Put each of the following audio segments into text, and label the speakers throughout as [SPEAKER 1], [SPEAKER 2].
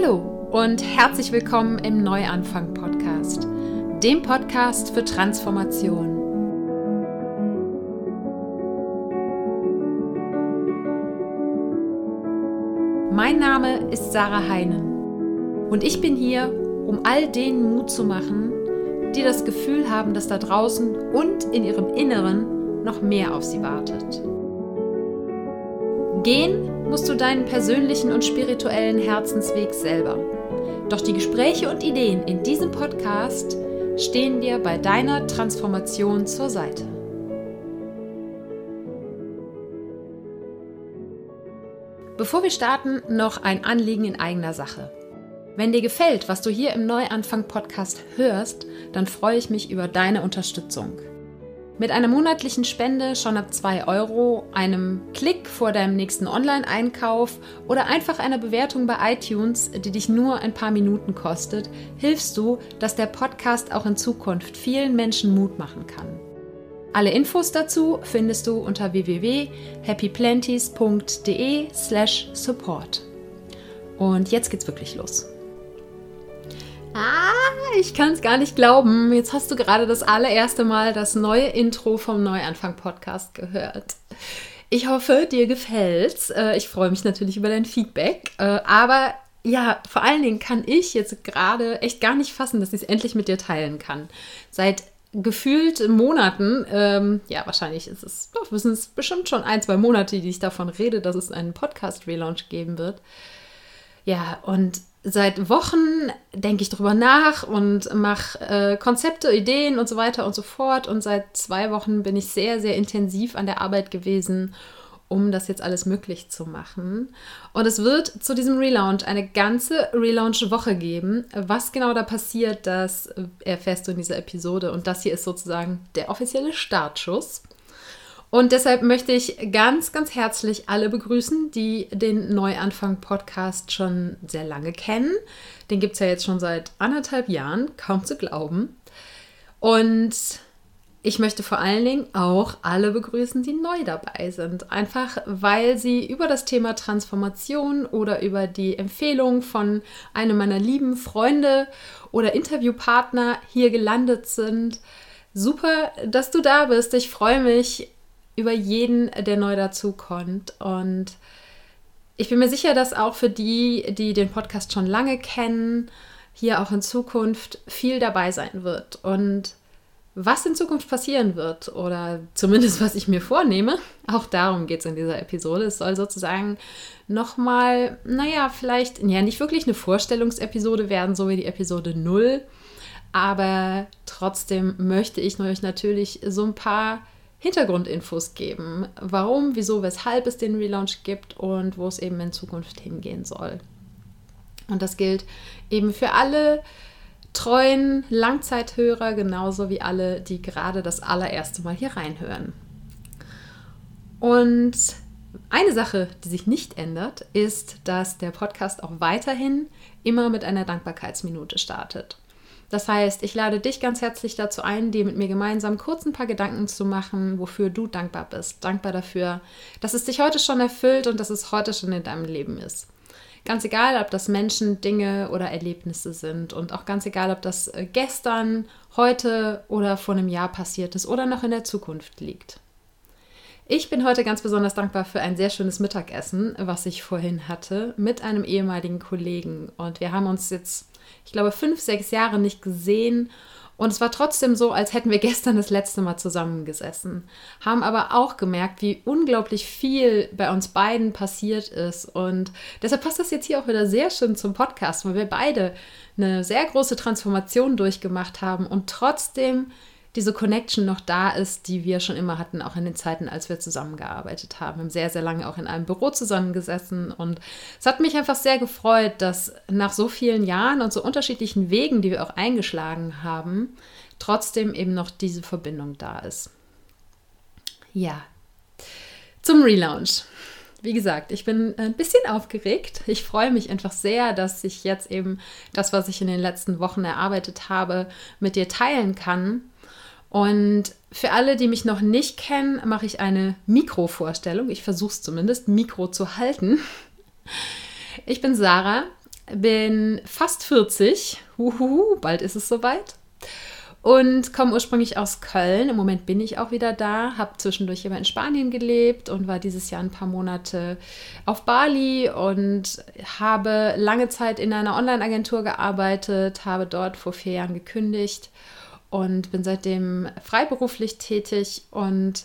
[SPEAKER 1] Hallo und herzlich willkommen im Neuanfang Podcast, dem Podcast für Transformation. Mein Name ist Sarah Heinen und ich bin hier, um all denen Mut zu machen, die das Gefühl haben, dass da draußen und in ihrem Inneren noch mehr auf sie wartet. Gehen musst du deinen persönlichen und spirituellen Herzensweg selber. Doch die Gespräche und Ideen in diesem Podcast stehen dir bei deiner Transformation zur Seite. Bevor wir starten, noch ein Anliegen in eigener Sache. Wenn dir gefällt, was du hier im Neuanfang-Podcast hörst, dann freue ich mich über deine Unterstützung. Mit einer monatlichen Spende schon ab 2 Euro, einem Klick vor deinem nächsten Online-Einkauf oder einfach einer Bewertung bei iTunes, die dich nur ein paar Minuten kostet, hilfst du, dass der Podcast auch in Zukunft vielen Menschen Mut machen kann. Alle Infos dazu findest du unter www.happyplanties.de/support. Und jetzt geht's wirklich los. Ah, ich kann es gar nicht glauben. Jetzt hast du gerade das allererste Mal das neue Intro vom Neuanfang-Podcast gehört. Ich hoffe, dir gefällt's. Äh, ich freue mich natürlich über dein Feedback. Äh, aber ja, vor allen Dingen kann ich jetzt gerade echt gar nicht fassen, dass ich es endlich mit dir teilen kann. Seit gefühlt Monaten, ähm, ja, wahrscheinlich ist es, doch, wissen es bestimmt schon ein, zwei Monate, die ich davon rede, dass es einen Podcast-Relaunch geben wird. Ja, und seit Wochen denke ich darüber nach und mache äh, Konzepte, Ideen und so weiter und so fort. Und seit zwei Wochen bin ich sehr, sehr intensiv an der Arbeit gewesen, um das jetzt alles möglich zu machen. Und es wird zu diesem Relaunch eine ganze Relaunch-Woche geben. Was genau da passiert, das erfährst du in dieser Episode. Und das hier ist sozusagen der offizielle Startschuss. Und deshalb möchte ich ganz, ganz herzlich alle begrüßen, die den Neuanfang-Podcast schon sehr lange kennen. Den gibt es ja jetzt schon seit anderthalb Jahren, kaum zu glauben. Und ich möchte vor allen Dingen auch alle begrüßen, die neu dabei sind. Einfach weil sie über das Thema Transformation oder über die Empfehlung von einem meiner lieben Freunde oder Interviewpartner hier gelandet sind. Super, dass du da bist. Ich freue mich über jeden, der neu dazukommt. Und ich bin mir sicher, dass auch für die, die den Podcast schon lange kennen, hier auch in Zukunft viel dabei sein wird. Und was in Zukunft passieren wird oder zumindest was ich mir vornehme, auch darum geht es in dieser Episode. Es soll sozusagen nochmal, naja, vielleicht, ja, nicht wirklich eine Vorstellungsepisode werden, so wie die Episode 0. Aber trotzdem möchte ich euch natürlich so ein paar Hintergrundinfos geben, warum, wieso, weshalb es den Relaunch gibt und wo es eben in Zukunft hingehen soll. Und das gilt eben für alle treuen Langzeithörer, genauso wie alle, die gerade das allererste Mal hier reinhören. Und eine Sache, die sich nicht ändert, ist, dass der Podcast auch weiterhin immer mit einer Dankbarkeitsminute startet. Das heißt, ich lade dich ganz herzlich dazu ein, dir mit mir gemeinsam kurz ein paar Gedanken zu machen, wofür du dankbar bist. Dankbar dafür, dass es dich heute schon erfüllt und dass es heute schon in deinem Leben ist. Ganz egal, ob das Menschen, Dinge oder Erlebnisse sind und auch ganz egal, ob das äh, gestern, heute oder vor einem Jahr passiert ist oder noch in der Zukunft liegt. Ich bin heute ganz besonders dankbar für ein sehr schönes Mittagessen, was ich vorhin hatte mit einem ehemaligen Kollegen. Und wir haben uns jetzt ich glaube, fünf, sechs Jahre nicht gesehen. Und es war trotzdem so, als hätten wir gestern das letzte Mal zusammengesessen. Haben aber auch gemerkt, wie unglaublich viel bei uns beiden passiert ist. Und deshalb passt das jetzt hier auch wieder sehr schön zum Podcast, weil wir beide eine sehr große Transformation durchgemacht haben und trotzdem diese Connection noch da ist, die wir schon immer hatten, auch in den Zeiten, als wir zusammengearbeitet haben. Wir haben sehr, sehr lange auch in einem Büro zusammengesessen und es hat mich einfach sehr gefreut, dass nach so vielen Jahren und so unterschiedlichen Wegen, die wir auch eingeschlagen haben, trotzdem eben noch diese Verbindung da ist. Ja, zum Relaunch. Wie gesagt, ich bin ein bisschen aufgeregt. Ich freue mich einfach sehr, dass ich jetzt eben das, was ich in den letzten Wochen erarbeitet habe, mit dir teilen kann und für alle, die mich noch nicht kennen, mache ich eine Mikrovorstellung. Ich versuche es zumindest, Mikro zu halten. Ich bin Sarah, bin fast 40. Uhuhu, bald ist es soweit. Und komme ursprünglich aus Köln. Im Moment bin ich auch wieder da. Habe zwischendurch immer in Spanien gelebt und war dieses Jahr ein paar Monate auf Bali und habe lange Zeit in einer Online-Agentur gearbeitet, habe dort vor vier Jahren gekündigt und bin seitdem freiberuflich tätig und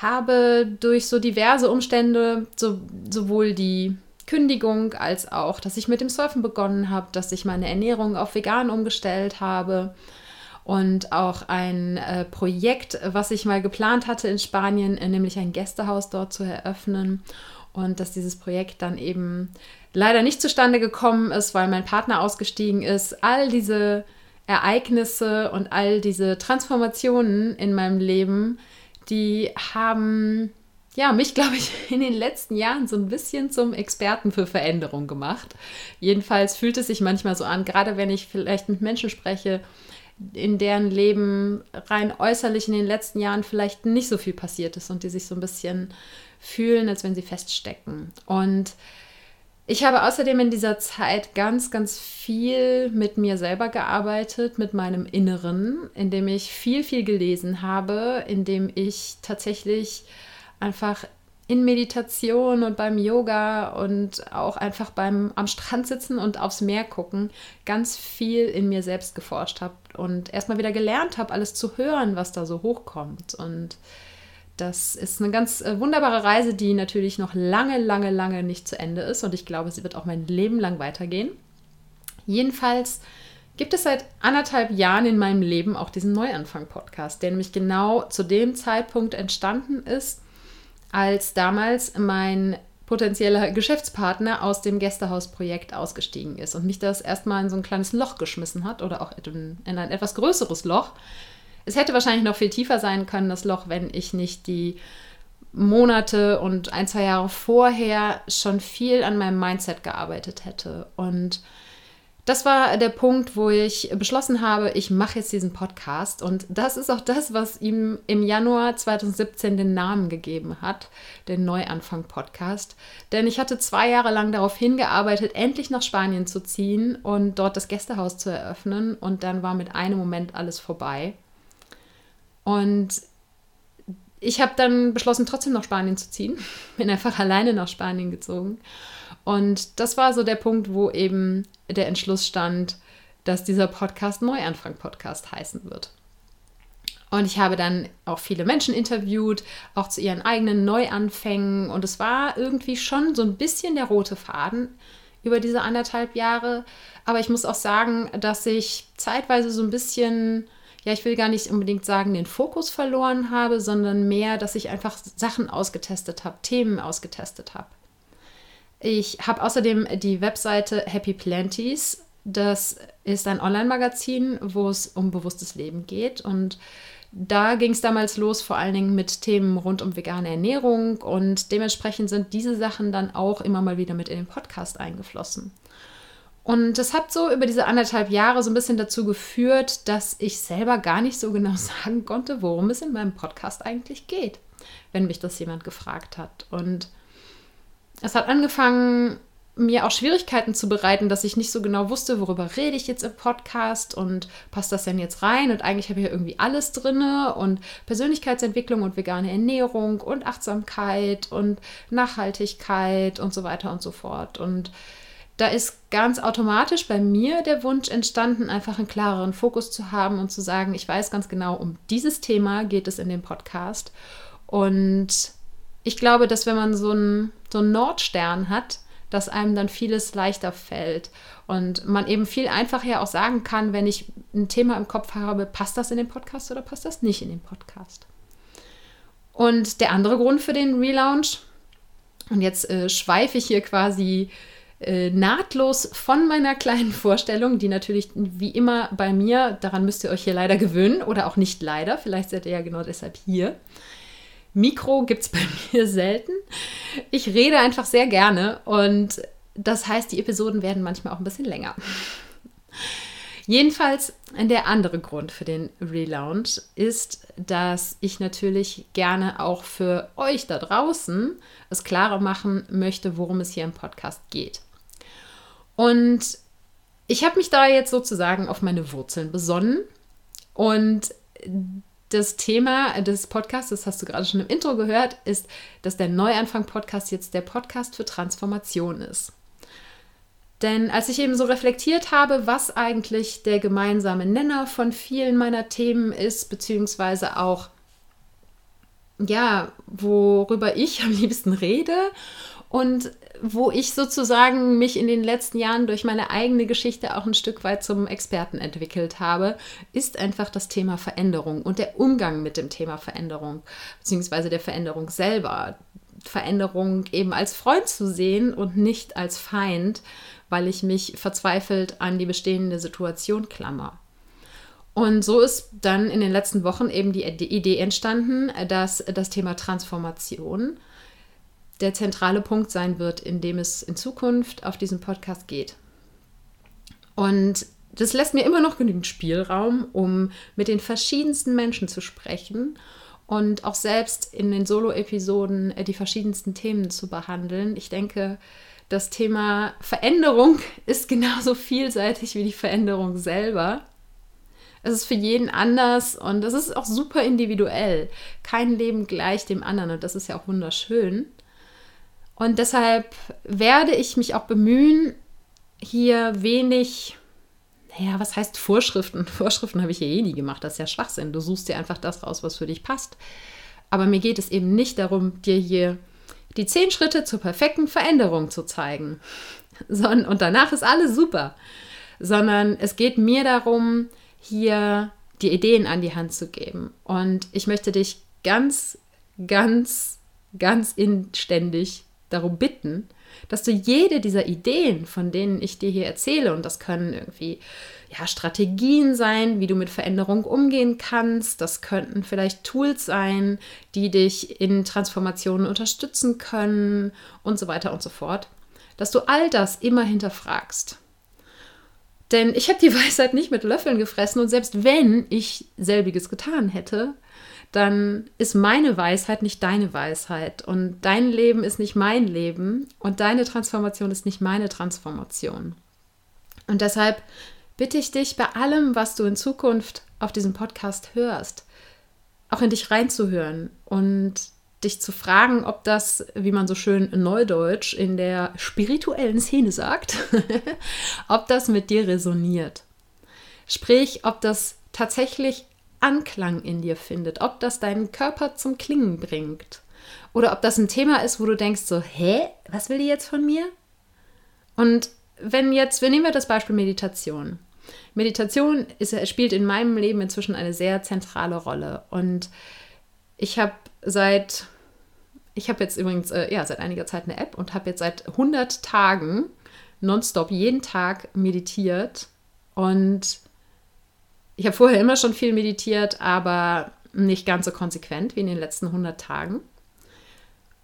[SPEAKER 1] habe durch so diverse Umstände so, sowohl die Kündigung als auch, dass ich mit dem Surfen begonnen habe, dass ich meine Ernährung auf vegan umgestellt habe und auch ein äh, Projekt, was ich mal geplant hatte in Spanien, äh, nämlich ein Gästehaus dort zu eröffnen und dass dieses Projekt dann eben leider nicht zustande gekommen ist, weil mein Partner ausgestiegen ist. All diese Ereignisse und all diese Transformationen in meinem Leben, die haben ja, mich, glaube ich, in den letzten Jahren so ein bisschen zum Experten für Veränderung gemacht. Jedenfalls fühlt es sich manchmal so an, gerade wenn ich vielleicht mit Menschen spreche, in deren Leben rein äußerlich in den letzten Jahren vielleicht nicht so viel passiert ist und die sich so ein bisschen fühlen, als wenn sie feststecken. Und ich habe außerdem in dieser Zeit ganz, ganz viel mit mir selber gearbeitet, mit meinem Inneren, indem ich viel, viel gelesen habe, indem ich tatsächlich einfach in Meditation und beim Yoga und auch einfach beim am Strand sitzen und aufs Meer gucken, ganz viel in mir selbst geforscht habe und erstmal wieder gelernt habe, alles zu hören, was da so hochkommt. Und das ist eine ganz äh, wunderbare Reise, die natürlich noch lange, lange, lange nicht zu Ende ist. Und ich glaube, sie wird auch mein Leben lang weitergehen. Jedenfalls gibt es seit anderthalb Jahren in meinem Leben auch diesen Neuanfang-Podcast, der nämlich genau zu dem Zeitpunkt entstanden ist, als damals mein potenzieller Geschäftspartner aus dem Gästehausprojekt ausgestiegen ist und mich das erstmal in so ein kleines Loch geschmissen hat oder auch in ein etwas größeres Loch. Es hätte wahrscheinlich noch viel tiefer sein können, das Loch, wenn ich nicht die Monate und ein, zwei Jahre vorher schon viel an meinem Mindset gearbeitet hätte. Und das war der Punkt, wo ich beschlossen habe, ich mache jetzt diesen Podcast. Und das ist auch das, was ihm im Januar 2017 den Namen gegeben hat, den Neuanfang-Podcast. Denn ich hatte zwei Jahre lang darauf hingearbeitet, endlich nach Spanien zu ziehen und dort das Gästehaus zu eröffnen. Und dann war mit einem Moment alles vorbei. Und ich habe dann beschlossen, trotzdem nach Spanien zu ziehen. Bin einfach alleine nach Spanien gezogen. Und das war so der Punkt, wo eben der Entschluss stand, dass dieser Podcast Neuanfang-Podcast heißen wird. Und ich habe dann auch viele Menschen interviewt, auch zu ihren eigenen Neuanfängen. Und es war irgendwie schon so ein bisschen der rote Faden über diese anderthalb Jahre. Aber ich muss auch sagen, dass ich zeitweise so ein bisschen, ja, ich will gar nicht unbedingt sagen, den Fokus verloren habe, sondern mehr, dass ich einfach Sachen ausgetestet habe, Themen ausgetestet habe. Ich habe außerdem die Webseite Happy Planties. Das ist ein Online-Magazin, wo es um bewusstes Leben geht. Und da ging es damals los, vor allen Dingen mit Themen rund um vegane Ernährung. Und dementsprechend sind diese Sachen dann auch immer mal wieder mit in den Podcast eingeflossen. Und das hat so über diese anderthalb Jahre so ein bisschen dazu geführt, dass ich selber gar nicht so genau sagen konnte, worum es in meinem Podcast eigentlich geht, wenn mich das jemand gefragt hat. Und es hat angefangen, mir auch Schwierigkeiten zu bereiten, dass ich nicht so genau wusste, worüber rede ich jetzt im Podcast und passt das denn jetzt rein? Und eigentlich habe ich ja irgendwie alles drin und Persönlichkeitsentwicklung und vegane Ernährung und Achtsamkeit und Nachhaltigkeit und so weiter und so fort. Und da ist ganz automatisch bei mir der Wunsch entstanden, einfach einen klareren Fokus zu haben und zu sagen, ich weiß ganz genau, um dieses Thema geht es in dem Podcast. Und ich glaube, dass wenn man so einen, so einen Nordstern hat, dass einem dann vieles leichter fällt. Und man eben viel einfacher auch sagen kann, wenn ich ein Thema im Kopf habe, passt das in den Podcast oder passt das nicht in den Podcast. Und der andere Grund für den Relaunch, und jetzt äh, schweife ich hier quasi äh, nahtlos von meiner kleinen Vorstellung, die natürlich wie immer bei mir, daran müsst ihr euch hier leider gewöhnen oder auch nicht leider, vielleicht seid ihr ja genau deshalb hier. Mikro gibt es bei mir selten. Ich rede einfach sehr gerne und das heißt, die Episoden werden manchmal auch ein bisschen länger. Jedenfalls der andere Grund für den Relaunch ist, dass ich natürlich gerne auch für euch da draußen es klarer machen möchte, worum es hier im Podcast geht. Und ich habe mich da jetzt sozusagen auf meine Wurzeln besonnen und das Thema des Podcasts, das hast du gerade schon im Intro gehört, ist, dass der Neuanfang-Podcast jetzt der Podcast für Transformation ist. Denn als ich eben so reflektiert habe, was eigentlich der gemeinsame Nenner von vielen meiner Themen ist, beziehungsweise auch, ja, worüber ich am liebsten rede und wo ich sozusagen mich in den letzten Jahren durch meine eigene Geschichte auch ein Stück weit zum Experten entwickelt habe, ist einfach das Thema Veränderung und der Umgang mit dem Thema Veränderung, beziehungsweise der Veränderung selber. Veränderung eben als Freund zu sehen und nicht als Feind, weil ich mich verzweifelt an die bestehende Situation klammer. Und so ist dann in den letzten Wochen eben die Idee entstanden, dass das Thema Transformation der zentrale Punkt sein wird, in dem es in Zukunft auf diesem Podcast geht. Und das lässt mir immer noch genügend Spielraum, um mit den verschiedensten Menschen zu sprechen und auch selbst in den Solo-Episoden äh, die verschiedensten Themen zu behandeln. Ich denke, das Thema Veränderung ist genauso vielseitig wie die Veränderung selber. Es ist für jeden anders und es ist auch super individuell. Kein Leben gleich dem anderen und das ist ja auch wunderschön. Und deshalb werde ich mich auch bemühen, hier wenig, naja, was heißt Vorschriften? Vorschriften habe ich ja eh nie gemacht, das ist ja Schwachsinn. Du suchst dir einfach das raus, was für dich passt. Aber mir geht es eben nicht darum, dir hier die zehn Schritte zur perfekten Veränderung zu zeigen. und danach ist alles super. Sondern es geht mir darum, hier die Ideen an die Hand zu geben. Und ich möchte dich ganz, ganz, ganz inständig darum bitten, dass du jede dieser Ideen, von denen ich dir hier erzähle, und das können irgendwie ja, Strategien sein, wie du mit Veränderung umgehen kannst, das könnten vielleicht Tools sein, die dich in Transformationen unterstützen können und so weiter und so fort, dass du all das immer hinterfragst. Denn ich habe die Weisheit nicht mit Löffeln gefressen und selbst wenn ich selbiges getan hätte, dann ist meine Weisheit nicht deine Weisheit und dein Leben ist nicht mein Leben und deine Transformation ist nicht meine Transformation. Und deshalb bitte ich dich bei allem, was du in Zukunft auf diesem Podcast hörst, auch in dich reinzuhören und dich zu fragen, ob das, wie man so schön neudeutsch in der spirituellen Szene sagt, ob das mit dir resoniert. Sprich, ob das tatsächlich Anklang in dir findet, ob das deinen Körper zum Klingen bringt oder ob das ein Thema ist, wo du denkst so, hä, was will die jetzt von mir? Und wenn jetzt, wir nehmen wir das Beispiel Meditation. Meditation ist, spielt in meinem Leben inzwischen eine sehr zentrale Rolle und ich habe seit, ich habe jetzt übrigens, äh, ja, seit einiger Zeit eine App und habe jetzt seit 100 Tagen nonstop jeden Tag meditiert und ich habe vorher immer schon viel meditiert, aber nicht ganz so konsequent wie in den letzten 100 Tagen.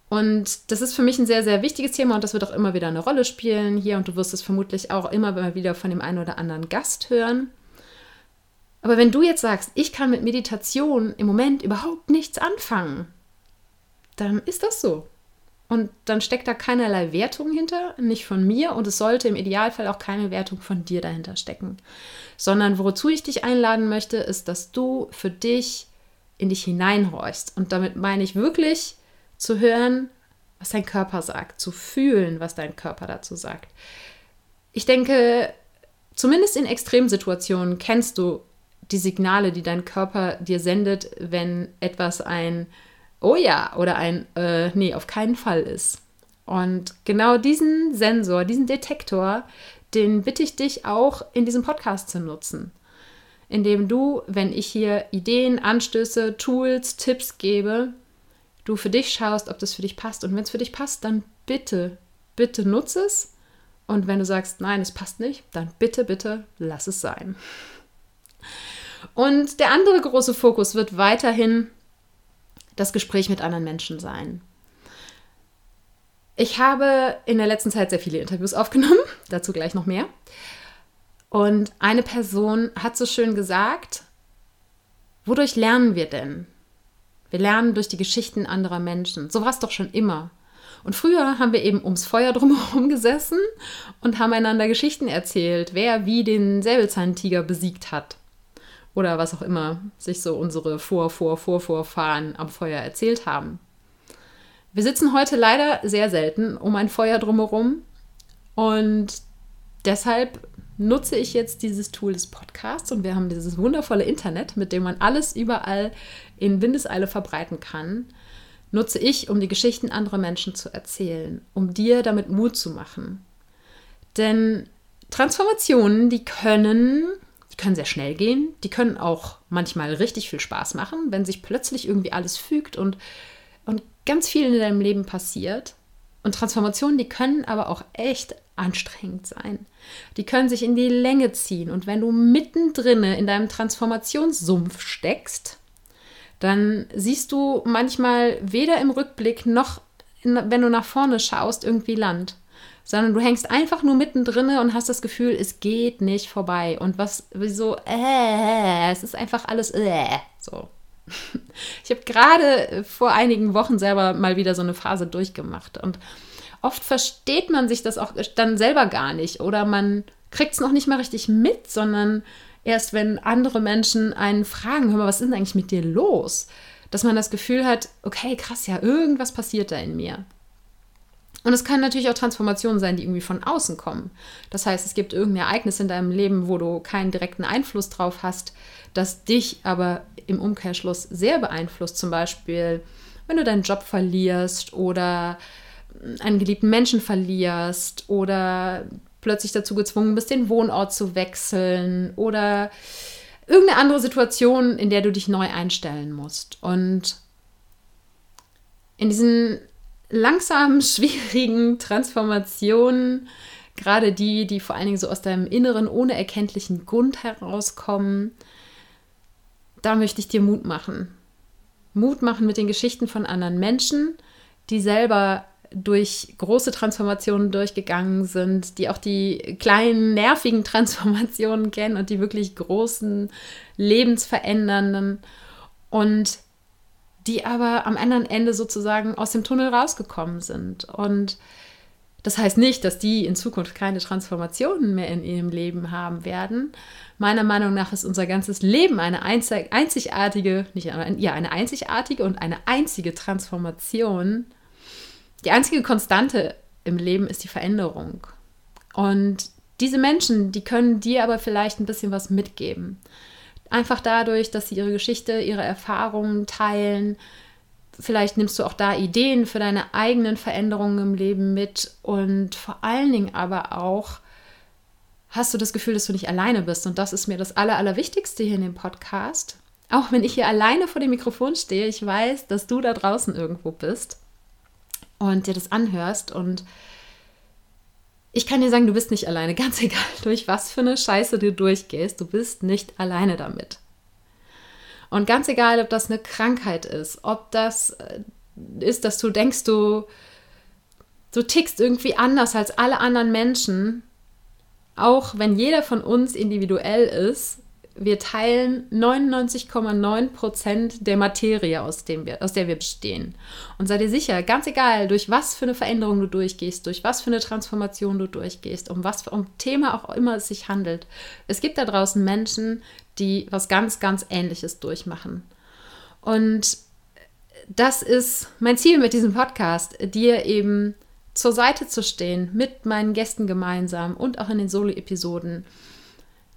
[SPEAKER 1] Und das ist für mich ein sehr, sehr wichtiges Thema und das wird auch immer wieder eine Rolle spielen hier und du wirst es vermutlich auch immer wieder von dem einen oder anderen Gast hören. Aber wenn du jetzt sagst, ich kann mit Meditation im Moment überhaupt nichts anfangen, dann ist das so. Und dann steckt da keinerlei Wertung hinter, nicht von mir und es sollte im Idealfall auch keine Wertung von dir dahinter stecken. Sondern wozu ich dich einladen möchte, ist, dass du für dich in dich hineinhorchst. Und damit meine ich wirklich zu hören, was dein Körper sagt, zu fühlen, was dein Körper dazu sagt. Ich denke, zumindest in Extremsituationen kennst du die Signale, die dein Körper dir sendet, wenn etwas ein oh ja oder ein äh, nee, auf keinen Fall ist. Und genau diesen Sensor, diesen Detektor, den bitte ich dich auch in diesem Podcast zu nutzen. Indem du, wenn ich hier Ideen, Anstöße, Tools, Tipps gebe, du für dich schaust, ob das für dich passt. Und wenn es für dich passt, dann bitte, bitte nutze es. Und wenn du sagst, nein, es passt nicht, dann bitte, bitte lass es sein. Und der andere große Fokus wird weiterhin das Gespräch mit anderen Menschen sein. Ich habe in der letzten Zeit sehr viele Interviews aufgenommen, dazu gleich noch mehr. Und eine Person hat so schön gesagt, wodurch lernen wir denn? Wir lernen durch die Geschichten anderer Menschen. So war es doch schon immer. Und früher haben wir eben ums Feuer drumherum gesessen und haben einander Geschichten erzählt, wer wie den Säbelzahntiger besiegt hat. Oder was auch immer sich so unsere Vor-, Vor-, Vorvorfahren am Feuer erzählt haben. Wir sitzen heute leider sehr selten um ein Feuer drumherum und deshalb nutze ich jetzt dieses Tool des Podcasts und wir haben dieses wundervolle Internet, mit dem man alles überall in Windeseile verbreiten kann, nutze ich, um die Geschichten anderer Menschen zu erzählen, um dir damit Mut zu machen. Denn Transformationen, die können, die können sehr schnell gehen, die können auch manchmal richtig viel Spaß machen, wenn sich plötzlich irgendwie alles fügt und, und ganz viel in deinem Leben passiert. Und Transformationen, die können aber auch echt anstrengend sein. Die können sich in die Länge ziehen. Und wenn du mittendrin in deinem Transformationssumpf steckst, dann siehst du manchmal weder im Rückblick noch, in, wenn du nach vorne schaust, irgendwie Land. Sondern du hängst einfach nur mittendrin und hast das Gefühl, es geht nicht vorbei. Und was, wieso, äh, es ist einfach alles, äh, so. Ich habe gerade vor einigen Wochen selber mal wieder so eine Phase durchgemacht und oft versteht man sich das auch dann selber gar nicht oder man kriegt es noch nicht mal richtig mit, sondern erst wenn andere Menschen einen fragen, hör mal, was ist denn eigentlich mit dir los? Dass man das Gefühl hat, okay, krass, ja, irgendwas passiert da in mir. Und es kann natürlich auch Transformationen sein, die irgendwie von außen kommen. Das heißt, es gibt irgendein Ereignis in deinem Leben, wo du keinen direkten Einfluss drauf hast, das dich aber im Umkehrschluss sehr beeinflusst. Zum Beispiel, wenn du deinen Job verlierst oder einen geliebten Menschen verlierst oder plötzlich dazu gezwungen bist, den Wohnort zu wechseln oder irgendeine andere Situation, in der du dich neu einstellen musst. Und in diesen langsamen, schwierigen Transformationen, gerade die, die vor allen Dingen so aus deinem Inneren ohne erkenntlichen Grund herauskommen, da möchte ich dir Mut machen. Mut machen mit den Geschichten von anderen Menschen, die selber durch große Transformationen durchgegangen sind, die auch die kleinen nervigen Transformationen kennen und die wirklich großen, lebensverändernden und die aber am anderen Ende sozusagen aus dem Tunnel rausgekommen sind. Und das heißt nicht, dass die in Zukunft keine Transformationen mehr in ihrem Leben haben werden. Meiner Meinung nach ist unser ganzes Leben eine einzigartige, nicht ja, eine einzigartige und eine einzige Transformation die einzige Konstante im Leben ist die Veränderung. Und diese Menschen, die können dir aber vielleicht ein bisschen was mitgeben. Einfach dadurch, dass sie ihre Geschichte, ihre Erfahrungen teilen. Vielleicht nimmst du auch da Ideen für deine eigenen Veränderungen im Leben mit. Und vor allen Dingen aber auch hast du das Gefühl, dass du nicht alleine bist. Und das ist mir das Aller, Allerwichtigste hier in dem Podcast. Auch wenn ich hier alleine vor dem Mikrofon stehe, ich weiß, dass du da draußen irgendwo bist und dir das anhörst und ich kann dir sagen, du bist nicht alleine, ganz egal, durch was für eine Scheiße du durchgehst, du bist nicht alleine damit. Und ganz egal, ob das eine Krankheit ist, ob das äh, ist, dass du denkst, du, du tickst irgendwie anders als alle anderen Menschen, auch wenn jeder von uns individuell ist, wir teilen 99,9 Prozent der Materie, aus, dem wir, aus der wir bestehen. Und sei dir sicher, ganz egal, durch was für eine Veränderung du durchgehst, durch was für eine Transformation du durchgehst, um was für ein Thema auch immer es sich handelt. Es gibt da draußen Menschen, die was ganz, ganz Ähnliches durchmachen. Und das ist mein Ziel mit diesem Podcast, dir eben zur Seite zu stehen, mit meinen Gästen gemeinsam und auch in den Solo-Episoden.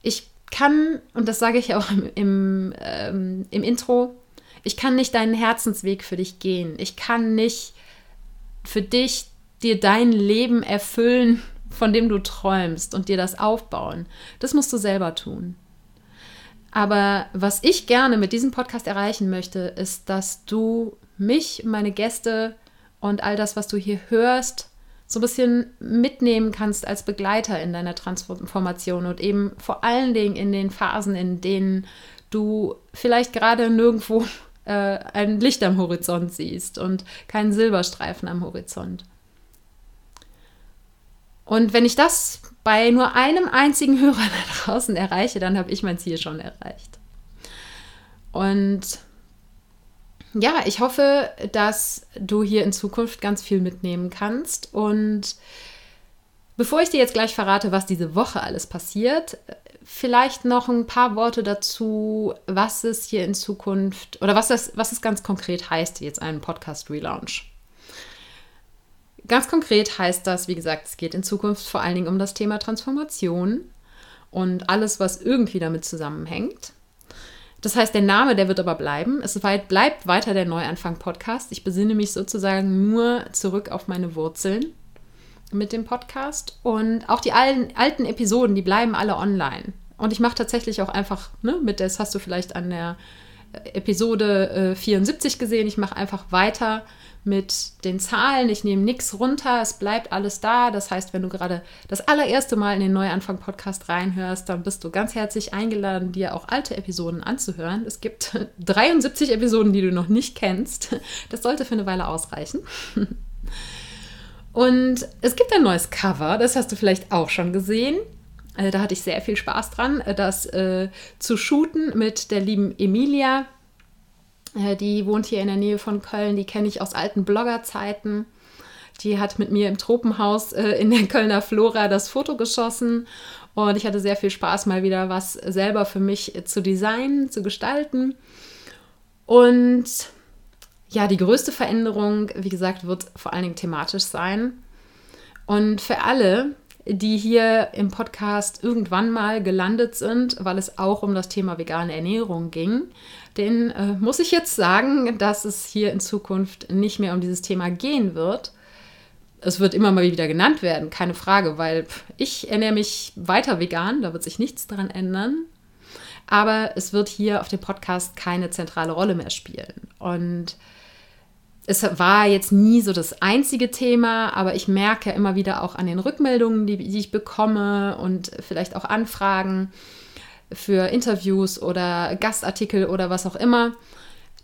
[SPEAKER 1] Ich kann, und das sage ich auch im, im, ähm, im Intro, ich kann nicht deinen Herzensweg für dich gehen. Ich kann nicht für dich dir dein Leben erfüllen, von dem du träumst und dir das aufbauen. Das musst du selber tun. Aber was ich gerne mit diesem Podcast erreichen möchte, ist, dass du mich, meine Gäste und all das, was du hier hörst, so ein bisschen mitnehmen kannst als Begleiter in deiner Transformation und eben vor allen Dingen in den Phasen, in denen du vielleicht gerade nirgendwo äh, ein Licht am Horizont siehst und keinen Silberstreifen am Horizont. Und wenn ich das bei nur einem einzigen Hörer da draußen erreiche, dann habe ich mein Ziel schon erreicht. Und ja, ich hoffe, dass du hier in Zukunft ganz viel mitnehmen kannst. Und bevor ich dir jetzt gleich verrate, was diese Woche alles passiert, vielleicht noch ein paar Worte dazu, was es hier in Zukunft oder was, das, was es ganz konkret heißt, jetzt einen Podcast-Relaunch. Ganz konkret heißt das, wie gesagt, es geht in Zukunft vor allen Dingen um das Thema Transformation und alles, was irgendwie damit zusammenhängt. Das heißt, der Name, der wird aber bleiben. Es bleibt weiter der Neuanfang-Podcast. Ich besinne mich sozusagen nur zurück auf meine Wurzeln mit dem Podcast. Und auch die alten, Episoden, die bleiben alle online. Und ich mache tatsächlich auch einfach, ne, mit das hast du vielleicht an der Episode äh, 74 gesehen, ich mache einfach weiter mit den Zahlen. Ich nehme nichts runter, es bleibt alles da. Das heißt, wenn du gerade das allererste Mal in den Neuanfang-Podcast reinhörst, dann bist du ganz herzlich eingeladen, dir auch alte Episoden anzuhören. Es gibt 73 Episoden, die du noch nicht kennst. Das sollte für eine Weile ausreichen. Und es gibt ein neues Cover, das hast du vielleicht auch schon gesehen. Also da hatte ich sehr viel Spaß dran, das äh, zu shooten mit der lieben Emilia. Äh, die wohnt hier in der Nähe von Köln, die kenne ich aus alten Bloggerzeiten. Die hat mit mir im Tropenhaus äh, in der Kölner Flora das Foto geschossen und ich hatte sehr viel Spaß, mal wieder was selber für mich zu designen, zu gestalten. Und ja, die größte Veränderung, wie gesagt, wird vor allen Dingen thematisch sein. Und für alle, die hier im Podcast irgendwann mal gelandet sind, weil es auch um das Thema vegane Ernährung ging, den äh, muss ich jetzt sagen, dass es hier in Zukunft nicht mehr um dieses Thema gehen wird. Es wird immer mal wieder genannt werden, keine Frage, weil ich ernähre mich weiter vegan, da wird sich nichts daran ändern. Aber es wird hier auf dem Podcast keine zentrale Rolle mehr spielen. Und es war jetzt nie so das einzige Thema, aber ich merke immer wieder auch an den Rückmeldungen, die, die ich bekomme und vielleicht auch Anfragen für Interviews oder Gastartikel oder was auch immer,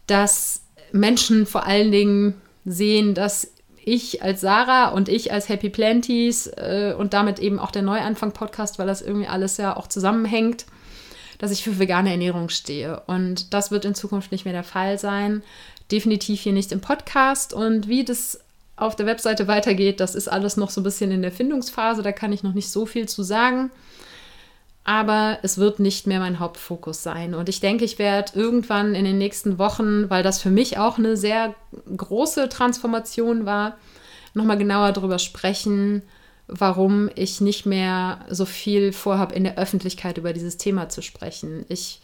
[SPEAKER 1] dass Menschen vor allen Dingen sehen, dass ich als Sarah und ich als Happy Planties äh, und damit eben auch der Neuanfang-Podcast, weil das irgendwie alles ja auch zusammenhängt, dass ich für vegane Ernährung stehe. Und das wird in Zukunft nicht mehr der Fall sein definitiv hier nicht im Podcast. Und wie das auf der Webseite weitergeht, das ist alles noch so ein bisschen in der Findungsphase. Da kann ich noch nicht so viel zu sagen. Aber es wird nicht mehr mein Hauptfokus sein. Und ich denke, ich werde irgendwann in den nächsten Wochen, weil das für mich auch eine sehr große Transformation war, nochmal genauer darüber sprechen, warum ich nicht mehr so viel vorhabe, in der Öffentlichkeit über dieses Thema zu sprechen. Ich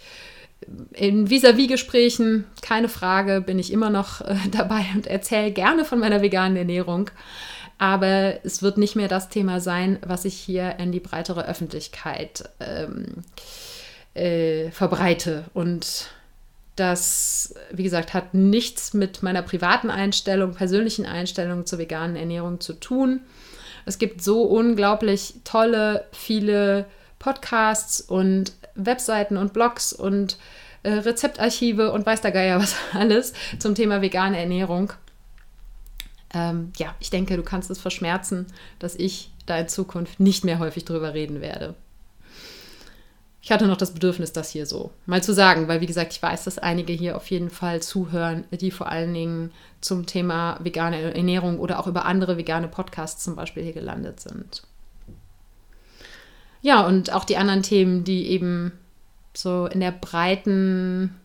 [SPEAKER 1] in Vis-à-vis-Gesprächen, keine Frage, bin ich immer noch äh, dabei und erzähle gerne von meiner veganen Ernährung. Aber es wird nicht mehr das Thema sein, was ich hier in die breitere Öffentlichkeit ähm, äh, verbreite. Und das, wie gesagt, hat nichts mit meiner privaten Einstellung, persönlichen Einstellung zur veganen Ernährung zu tun. Es gibt so unglaublich tolle, viele Podcasts und Webseiten und Blogs und äh, Rezeptarchive und weiß der Geier was alles zum Thema vegane Ernährung. Ähm, ja, ich denke, du kannst es verschmerzen, dass ich da in Zukunft nicht mehr häufig drüber reden werde. Ich hatte noch das Bedürfnis, das hier so mal zu sagen, weil wie gesagt, ich weiß, dass einige hier auf jeden Fall zuhören, die vor allen Dingen zum Thema vegane Ernährung oder auch über andere vegane Podcasts zum Beispiel hier gelandet sind. Ja, und auch die anderen Themen, die eben so in der breiten,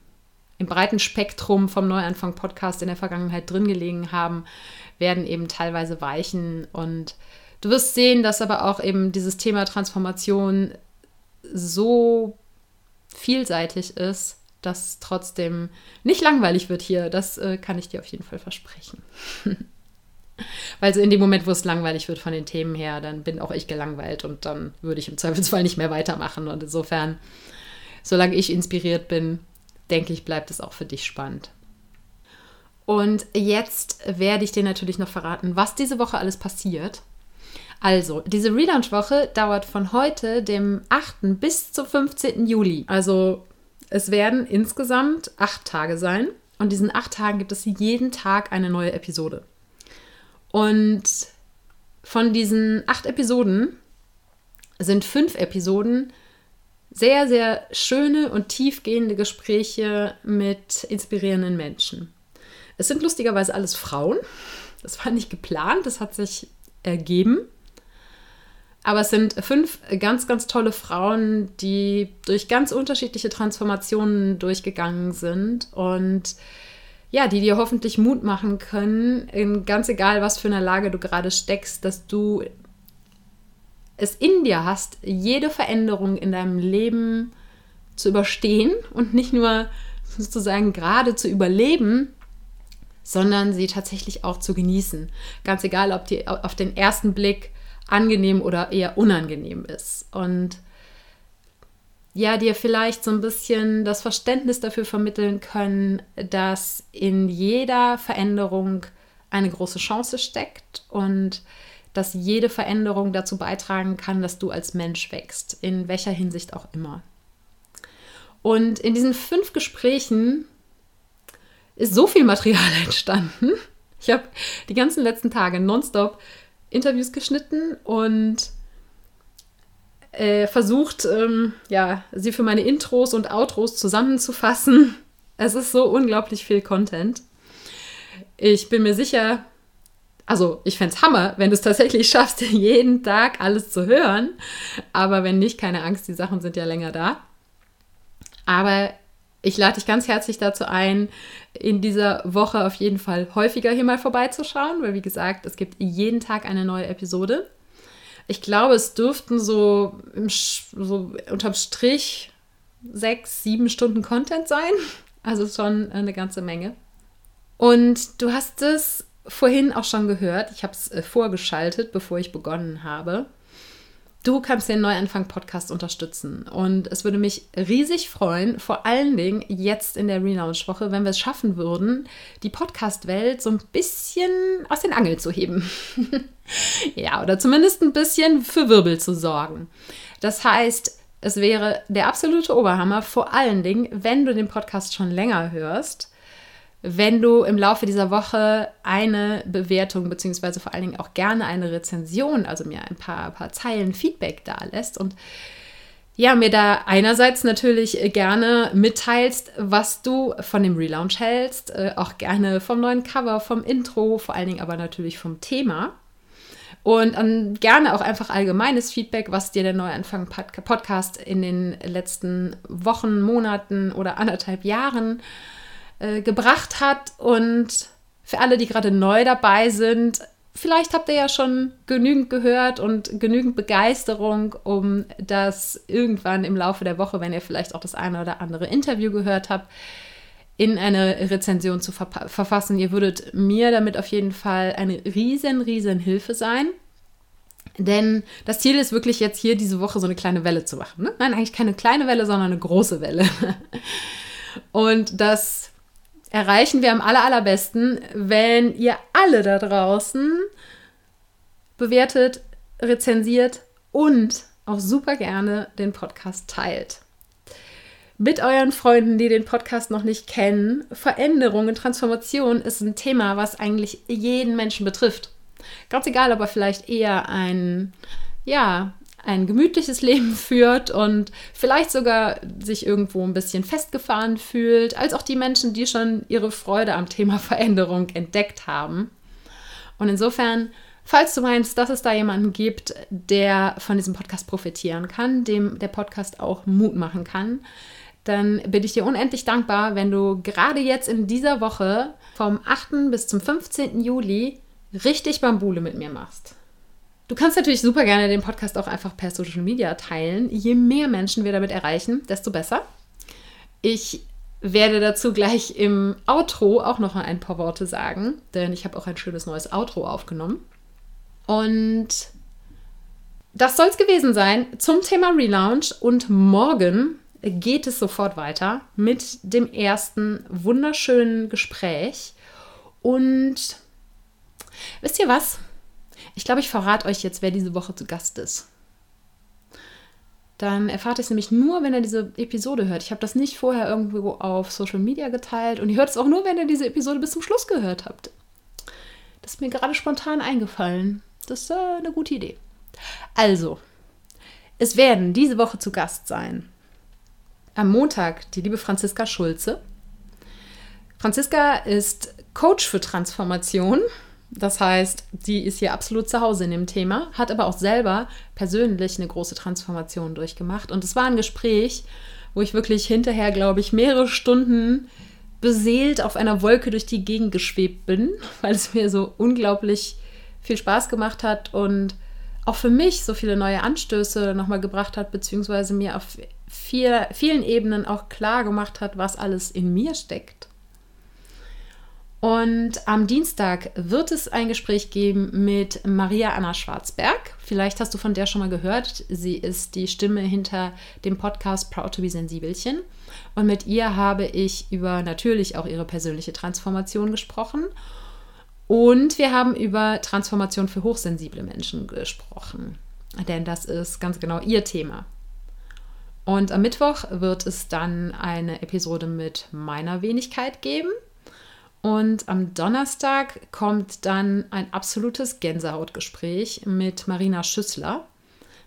[SPEAKER 1] im breiten Spektrum vom Neuanfang-Podcast in der Vergangenheit drin gelegen haben, werden eben teilweise weichen. Und du wirst sehen, dass aber auch eben dieses Thema Transformation so vielseitig ist, dass trotzdem nicht langweilig wird hier. Das äh, kann ich dir auf jeden Fall versprechen. Weil so in dem Moment, wo es langweilig wird von den Themen her, dann bin auch ich gelangweilt und dann würde ich im Zweifelsfall nicht mehr weitermachen. Und insofern, solange ich inspiriert bin, denke ich, bleibt es auch für dich spannend. Und jetzt werde ich dir natürlich noch verraten, was diese Woche alles passiert. Also, diese Relaunch-Woche dauert von heute, dem 8. bis zum 15. Juli. Also, es werden insgesamt acht Tage sein. Und diesen acht Tagen gibt es jeden Tag eine neue Episode. Und von diesen acht Episoden sind fünf Episoden sehr, sehr schöne und tiefgehende Gespräche mit inspirierenden Menschen. Es sind lustigerweise alles Frauen. Das war nicht geplant, das hat sich ergeben. Aber es sind fünf ganz, ganz tolle Frauen, die durch ganz unterschiedliche Transformationen durchgegangen sind und ja, die dir hoffentlich Mut machen können, in ganz egal, was für einer Lage du gerade steckst, dass du es in dir hast, jede Veränderung in deinem Leben zu überstehen und nicht nur sozusagen gerade zu überleben, sondern sie tatsächlich auch zu genießen. Ganz egal, ob die auf den ersten Blick angenehm oder eher unangenehm ist. Und ja, dir vielleicht so ein bisschen das Verständnis dafür vermitteln können, dass in jeder Veränderung eine große Chance steckt und dass jede Veränderung dazu beitragen kann, dass du als Mensch wächst, in welcher Hinsicht auch immer. Und in diesen fünf Gesprächen ist so viel Material entstanden. Ich habe die ganzen letzten Tage nonstop Interviews geschnitten und äh, versucht, ähm, ja, sie für meine Intros und Outros zusammenzufassen. Es ist so unglaublich viel Content. Ich bin mir sicher, also ich fände es Hammer, wenn du es tatsächlich schaffst, jeden Tag alles zu hören. Aber wenn nicht, keine Angst, die Sachen sind ja länger da. Aber ich lade dich ganz herzlich dazu ein, in dieser Woche auf jeden Fall häufiger hier mal vorbeizuschauen, weil wie gesagt, es gibt jeden Tag eine neue Episode. Ich glaube, es dürften so, so unterm Strich sechs, sieben Stunden Content sein. Also schon eine ganze Menge. Und du hast es vorhin auch schon gehört. Ich habe es äh, vorgeschaltet, bevor ich begonnen habe. Du kannst den Neuanfang-Podcast unterstützen. Und es würde mich riesig freuen, vor allen Dingen jetzt in der Relaunch-Woche, wenn wir es schaffen würden, die Podcast-Welt so ein bisschen aus den Angeln zu heben. ja, oder zumindest ein bisschen für Wirbel zu sorgen. Das heißt, es wäre der absolute Oberhammer, vor allen Dingen, wenn du den Podcast schon länger hörst wenn du im Laufe dieser Woche eine Bewertung beziehungsweise vor allen Dingen auch gerne eine Rezension, also mir ein paar, paar Zeilen Feedback da lässt und ja, mir da einerseits natürlich gerne mitteilst, was du von dem Relaunch hältst, äh, auch gerne vom neuen Cover, vom Intro, vor allen Dingen aber natürlich vom Thema. Und gerne auch einfach allgemeines Feedback, was dir der Neuanfang-Podcast in den letzten Wochen, Monaten oder anderthalb Jahren äh, gebracht hat. Und für alle, die gerade neu dabei sind, vielleicht habt ihr ja schon genügend gehört und genügend Begeisterung, um das irgendwann im Laufe der Woche, wenn ihr vielleicht auch das eine oder andere Interview gehört habt, in eine Rezension zu ver verfassen. Ihr würdet mir damit auf jeden Fall eine riesen, riesen Hilfe sein. Denn das Ziel ist wirklich jetzt hier diese Woche so eine kleine Welle zu machen. Ne? Nein, eigentlich keine kleine Welle, sondern eine große Welle. Und das erreichen wir am aller, allerbesten, wenn ihr alle da draußen bewertet, rezensiert und auch super gerne den Podcast teilt. Mit euren Freunden, die den Podcast noch nicht kennen, Veränderung und Transformation ist ein Thema, was eigentlich jeden Menschen betrifft. Ganz egal, ob er vielleicht eher ein, ja, ein gemütliches Leben führt und vielleicht sogar sich irgendwo ein bisschen festgefahren fühlt, als auch die Menschen, die schon ihre Freude am Thema Veränderung entdeckt haben. Und insofern, falls du meinst, dass es da jemanden gibt, der von diesem Podcast profitieren kann, dem der Podcast auch Mut machen kann, dann bin ich dir unendlich dankbar, wenn du gerade jetzt in dieser Woche vom 8. bis zum 15. Juli richtig Bambule mit mir machst. Du kannst natürlich super gerne den Podcast auch einfach per Social Media teilen. Je mehr Menschen wir damit erreichen, desto besser. Ich werde dazu gleich im Outro auch noch ein paar Worte sagen, denn ich habe auch ein schönes neues Outro aufgenommen. Und das soll es gewesen sein zum Thema Relaunch. Und morgen geht es sofort weiter mit dem ersten wunderschönen Gespräch. Und wisst ihr was? Ich glaube, ich verrate euch jetzt, wer diese Woche zu Gast ist. Dann erfahrt ihr es nämlich nur, wenn ihr diese Episode hört. Ich habe das nicht vorher irgendwo auf Social Media geteilt und ihr hört es auch nur, wenn ihr diese Episode bis zum Schluss gehört habt. Das ist mir gerade spontan eingefallen. Das ist äh, eine gute Idee. Also, es werden diese Woche zu Gast sein. Am Montag die liebe Franziska Schulze. Franziska ist Coach für Transformation. Das heißt, die ist hier absolut zu Hause in dem Thema, hat aber auch selber persönlich eine große Transformation durchgemacht. Und es war ein Gespräch, wo ich wirklich hinterher, glaube ich, mehrere Stunden beseelt auf einer Wolke durch die Gegend geschwebt bin, weil es mir so unglaublich viel Spaß gemacht hat und auch für mich so viele neue Anstöße nochmal gebracht hat, beziehungsweise mir auf viel, vielen Ebenen auch klar gemacht hat, was alles in mir steckt. Und am Dienstag wird es ein Gespräch geben mit Maria Anna Schwarzberg. Vielleicht hast du von der schon mal gehört. Sie ist die Stimme hinter dem Podcast Proud to be Sensibelchen. Und mit ihr habe ich über natürlich auch ihre persönliche Transformation gesprochen. Und wir haben über Transformation für hochsensible Menschen gesprochen. Denn das ist ganz genau ihr Thema. Und am Mittwoch wird es dann eine Episode mit meiner Wenigkeit geben. Und am Donnerstag kommt dann ein absolutes Gänsehautgespräch mit Marina Schüssler.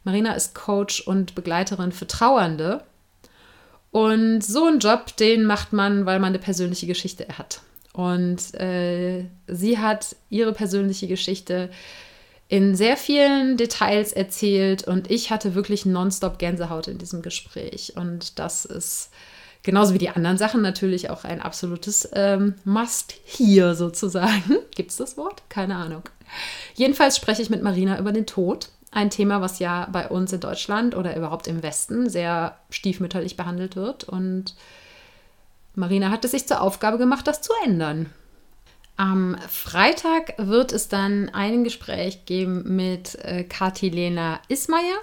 [SPEAKER 1] Marina ist Coach und Begleiterin für Trauernde. Und so einen Job, den macht man, weil man eine persönliche Geschichte hat. Und äh, sie hat ihre persönliche Geschichte in sehr vielen Details erzählt und ich hatte wirklich nonstop Gänsehaut in diesem Gespräch. Und das ist Genauso wie die anderen Sachen natürlich auch ein absolutes ähm, Must hier sozusagen. Gibt es das Wort? Keine Ahnung. Jedenfalls spreche ich mit Marina über den Tod. Ein Thema, was ja bei uns in Deutschland oder überhaupt im Westen sehr stiefmütterlich behandelt wird. Und Marina hat es sich zur Aufgabe gemacht, das zu ändern. Am Freitag wird es dann ein Gespräch geben mit äh, Katilena Ismayer.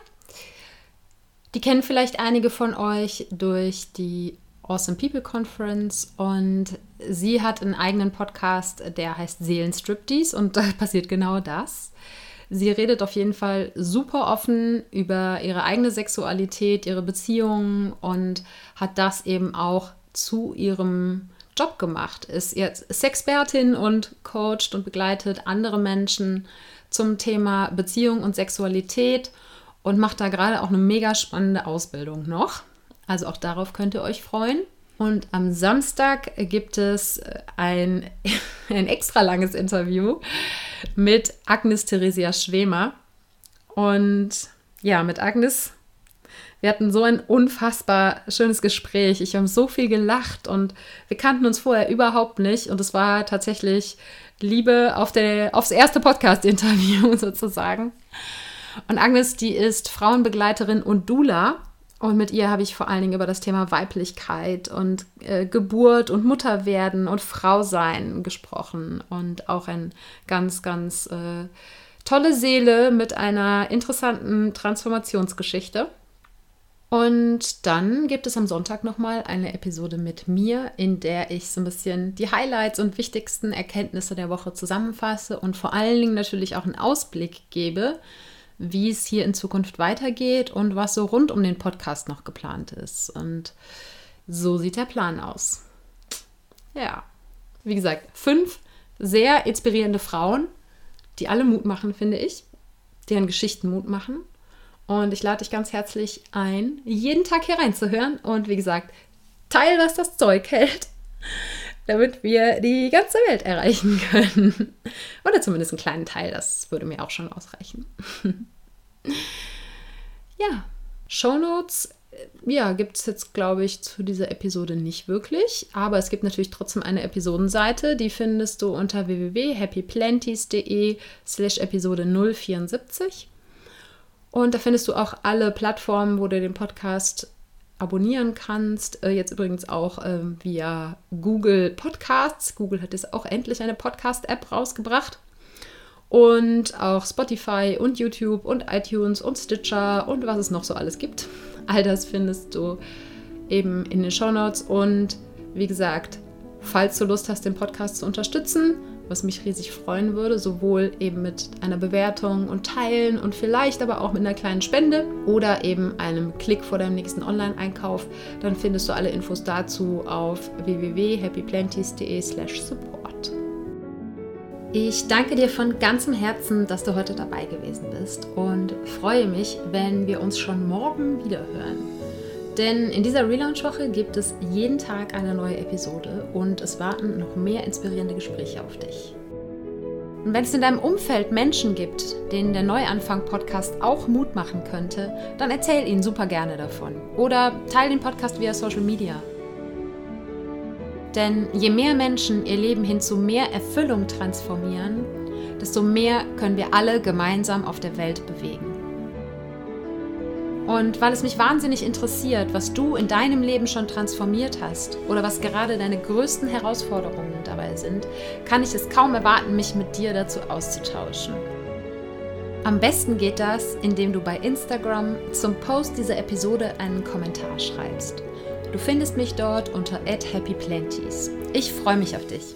[SPEAKER 1] Die kennen vielleicht einige von euch durch die Awesome People Conference und sie hat einen eigenen Podcast, der heißt Seelenstriptease und da passiert genau das. Sie redet auf jeden Fall super offen über ihre eigene Sexualität, ihre Beziehungen und hat das eben auch zu ihrem Job gemacht. Ist jetzt Sexpertin und coacht und begleitet andere Menschen zum Thema Beziehung und Sexualität und macht da gerade auch eine mega spannende Ausbildung noch. Also auch darauf könnt ihr euch freuen. Und am Samstag gibt es äh, ein, ein extra langes Interview mit Agnes Theresia Schwemer. Und ja, mit Agnes, wir hatten so ein unfassbar schönes Gespräch. Ich habe so viel gelacht und wir kannten uns vorher überhaupt nicht. Und es war tatsächlich Liebe auf der, aufs erste Podcast-Interview sozusagen. Und Agnes, die ist Frauenbegleiterin und Dula und mit ihr habe ich vor allen Dingen über das Thema Weiblichkeit und äh, Geburt und Mutterwerden und Frausein gesprochen. Und auch eine ganz, ganz äh, tolle Seele mit einer interessanten Transformationsgeschichte. Und dann gibt es am Sonntag nochmal eine Episode mit mir, in der ich so ein bisschen die Highlights und wichtigsten Erkenntnisse der Woche zusammenfasse und vor allen Dingen natürlich auch einen Ausblick gebe wie es hier in Zukunft weitergeht und was so rund um den Podcast noch geplant ist. Und so sieht der Plan aus. Ja, wie gesagt, fünf sehr inspirierende Frauen, die alle Mut machen, finde ich, deren Geschichten Mut machen. Und ich lade dich ganz herzlich ein, jeden Tag hier reinzuhören und wie gesagt, teil, was das Zeug hält, damit wir die ganze Welt erreichen können. Oder zumindest einen kleinen Teil, das würde mir auch schon ausreichen. ja, Shownotes äh, ja, gibt es jetzt, glaube ich, zu dieser Episode nicht wirklich. Aber es gibt natürlich trotzdem eine Episodenseite. Die findest du unter www.happyplanties.de slash Episode 074. Und da findest du auch alle Plattformen, wo du den Podcast abonnieren kannst. Äh, jetzt übrigens auch äh, via Google Podcasts. Google hat jetzt auch endlich eine Podcast-App rausgebracht. Und auch Spotify und YouTube und iTunes und Stitcher und was es noch so alles gibt. All das findest du eben in den Show Notes. Und wie gesagt, falls du Lust hast, den Podcast zu unterstützen, was mich riesig freuen würde, sowohl eben mit einer Bewertung und Teilen und vielleicht aber auch mit einer kleinen Spende oder eben einem Klick vor deinem nächsten Online-Einkauf, dann findest du alle Infos dazu auf www.happyplanties.de/support. Ich danke dir von ganzem Herzen, dass du heute dabei gewesen bist und freue mich, wenn wir uns schon morgen wieder hören. Denn in dieser Relaunch-Woche gibt es jeden Tag eine neue Episode und es warten noch mehr inspirierende Gespräche auf dich. Und wenn es in deinem Umfeld Menschen gibt, denen der Neuanfang-Podcast auch Mut machen könnte, dann erzähl ihnen super gerne davon. Oder teile den Podcast via Social Media. Denn je mehr Menschen ihr Leben hin zu mehr Erfüllung transformieren, desto mehr können wir alle gemeinsam auf der Welt bewegen. Und weil es mich wahnsinnig interessiert, was du in deinem Leben schon transformiert hast oder was gerade deine größten Herausforderungen dabei sind, kann ich es kaum erwarten, mich mit dir dazu auszutauschen. Am besten geht das, indem du bei Instagram zum Post dieser Episode einen Kommentar schreibst. Du findest mich dort unter @happyplanties. Ich freue mich auf dich.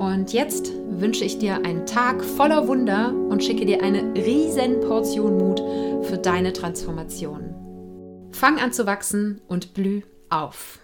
[SPEAKER 1] Und jetzt wünsche ich dir einen Tag voller Wunder und schicke dir eine riesen Portion Mut für deine Transformation. Fang an zu wachsen und blüh auf.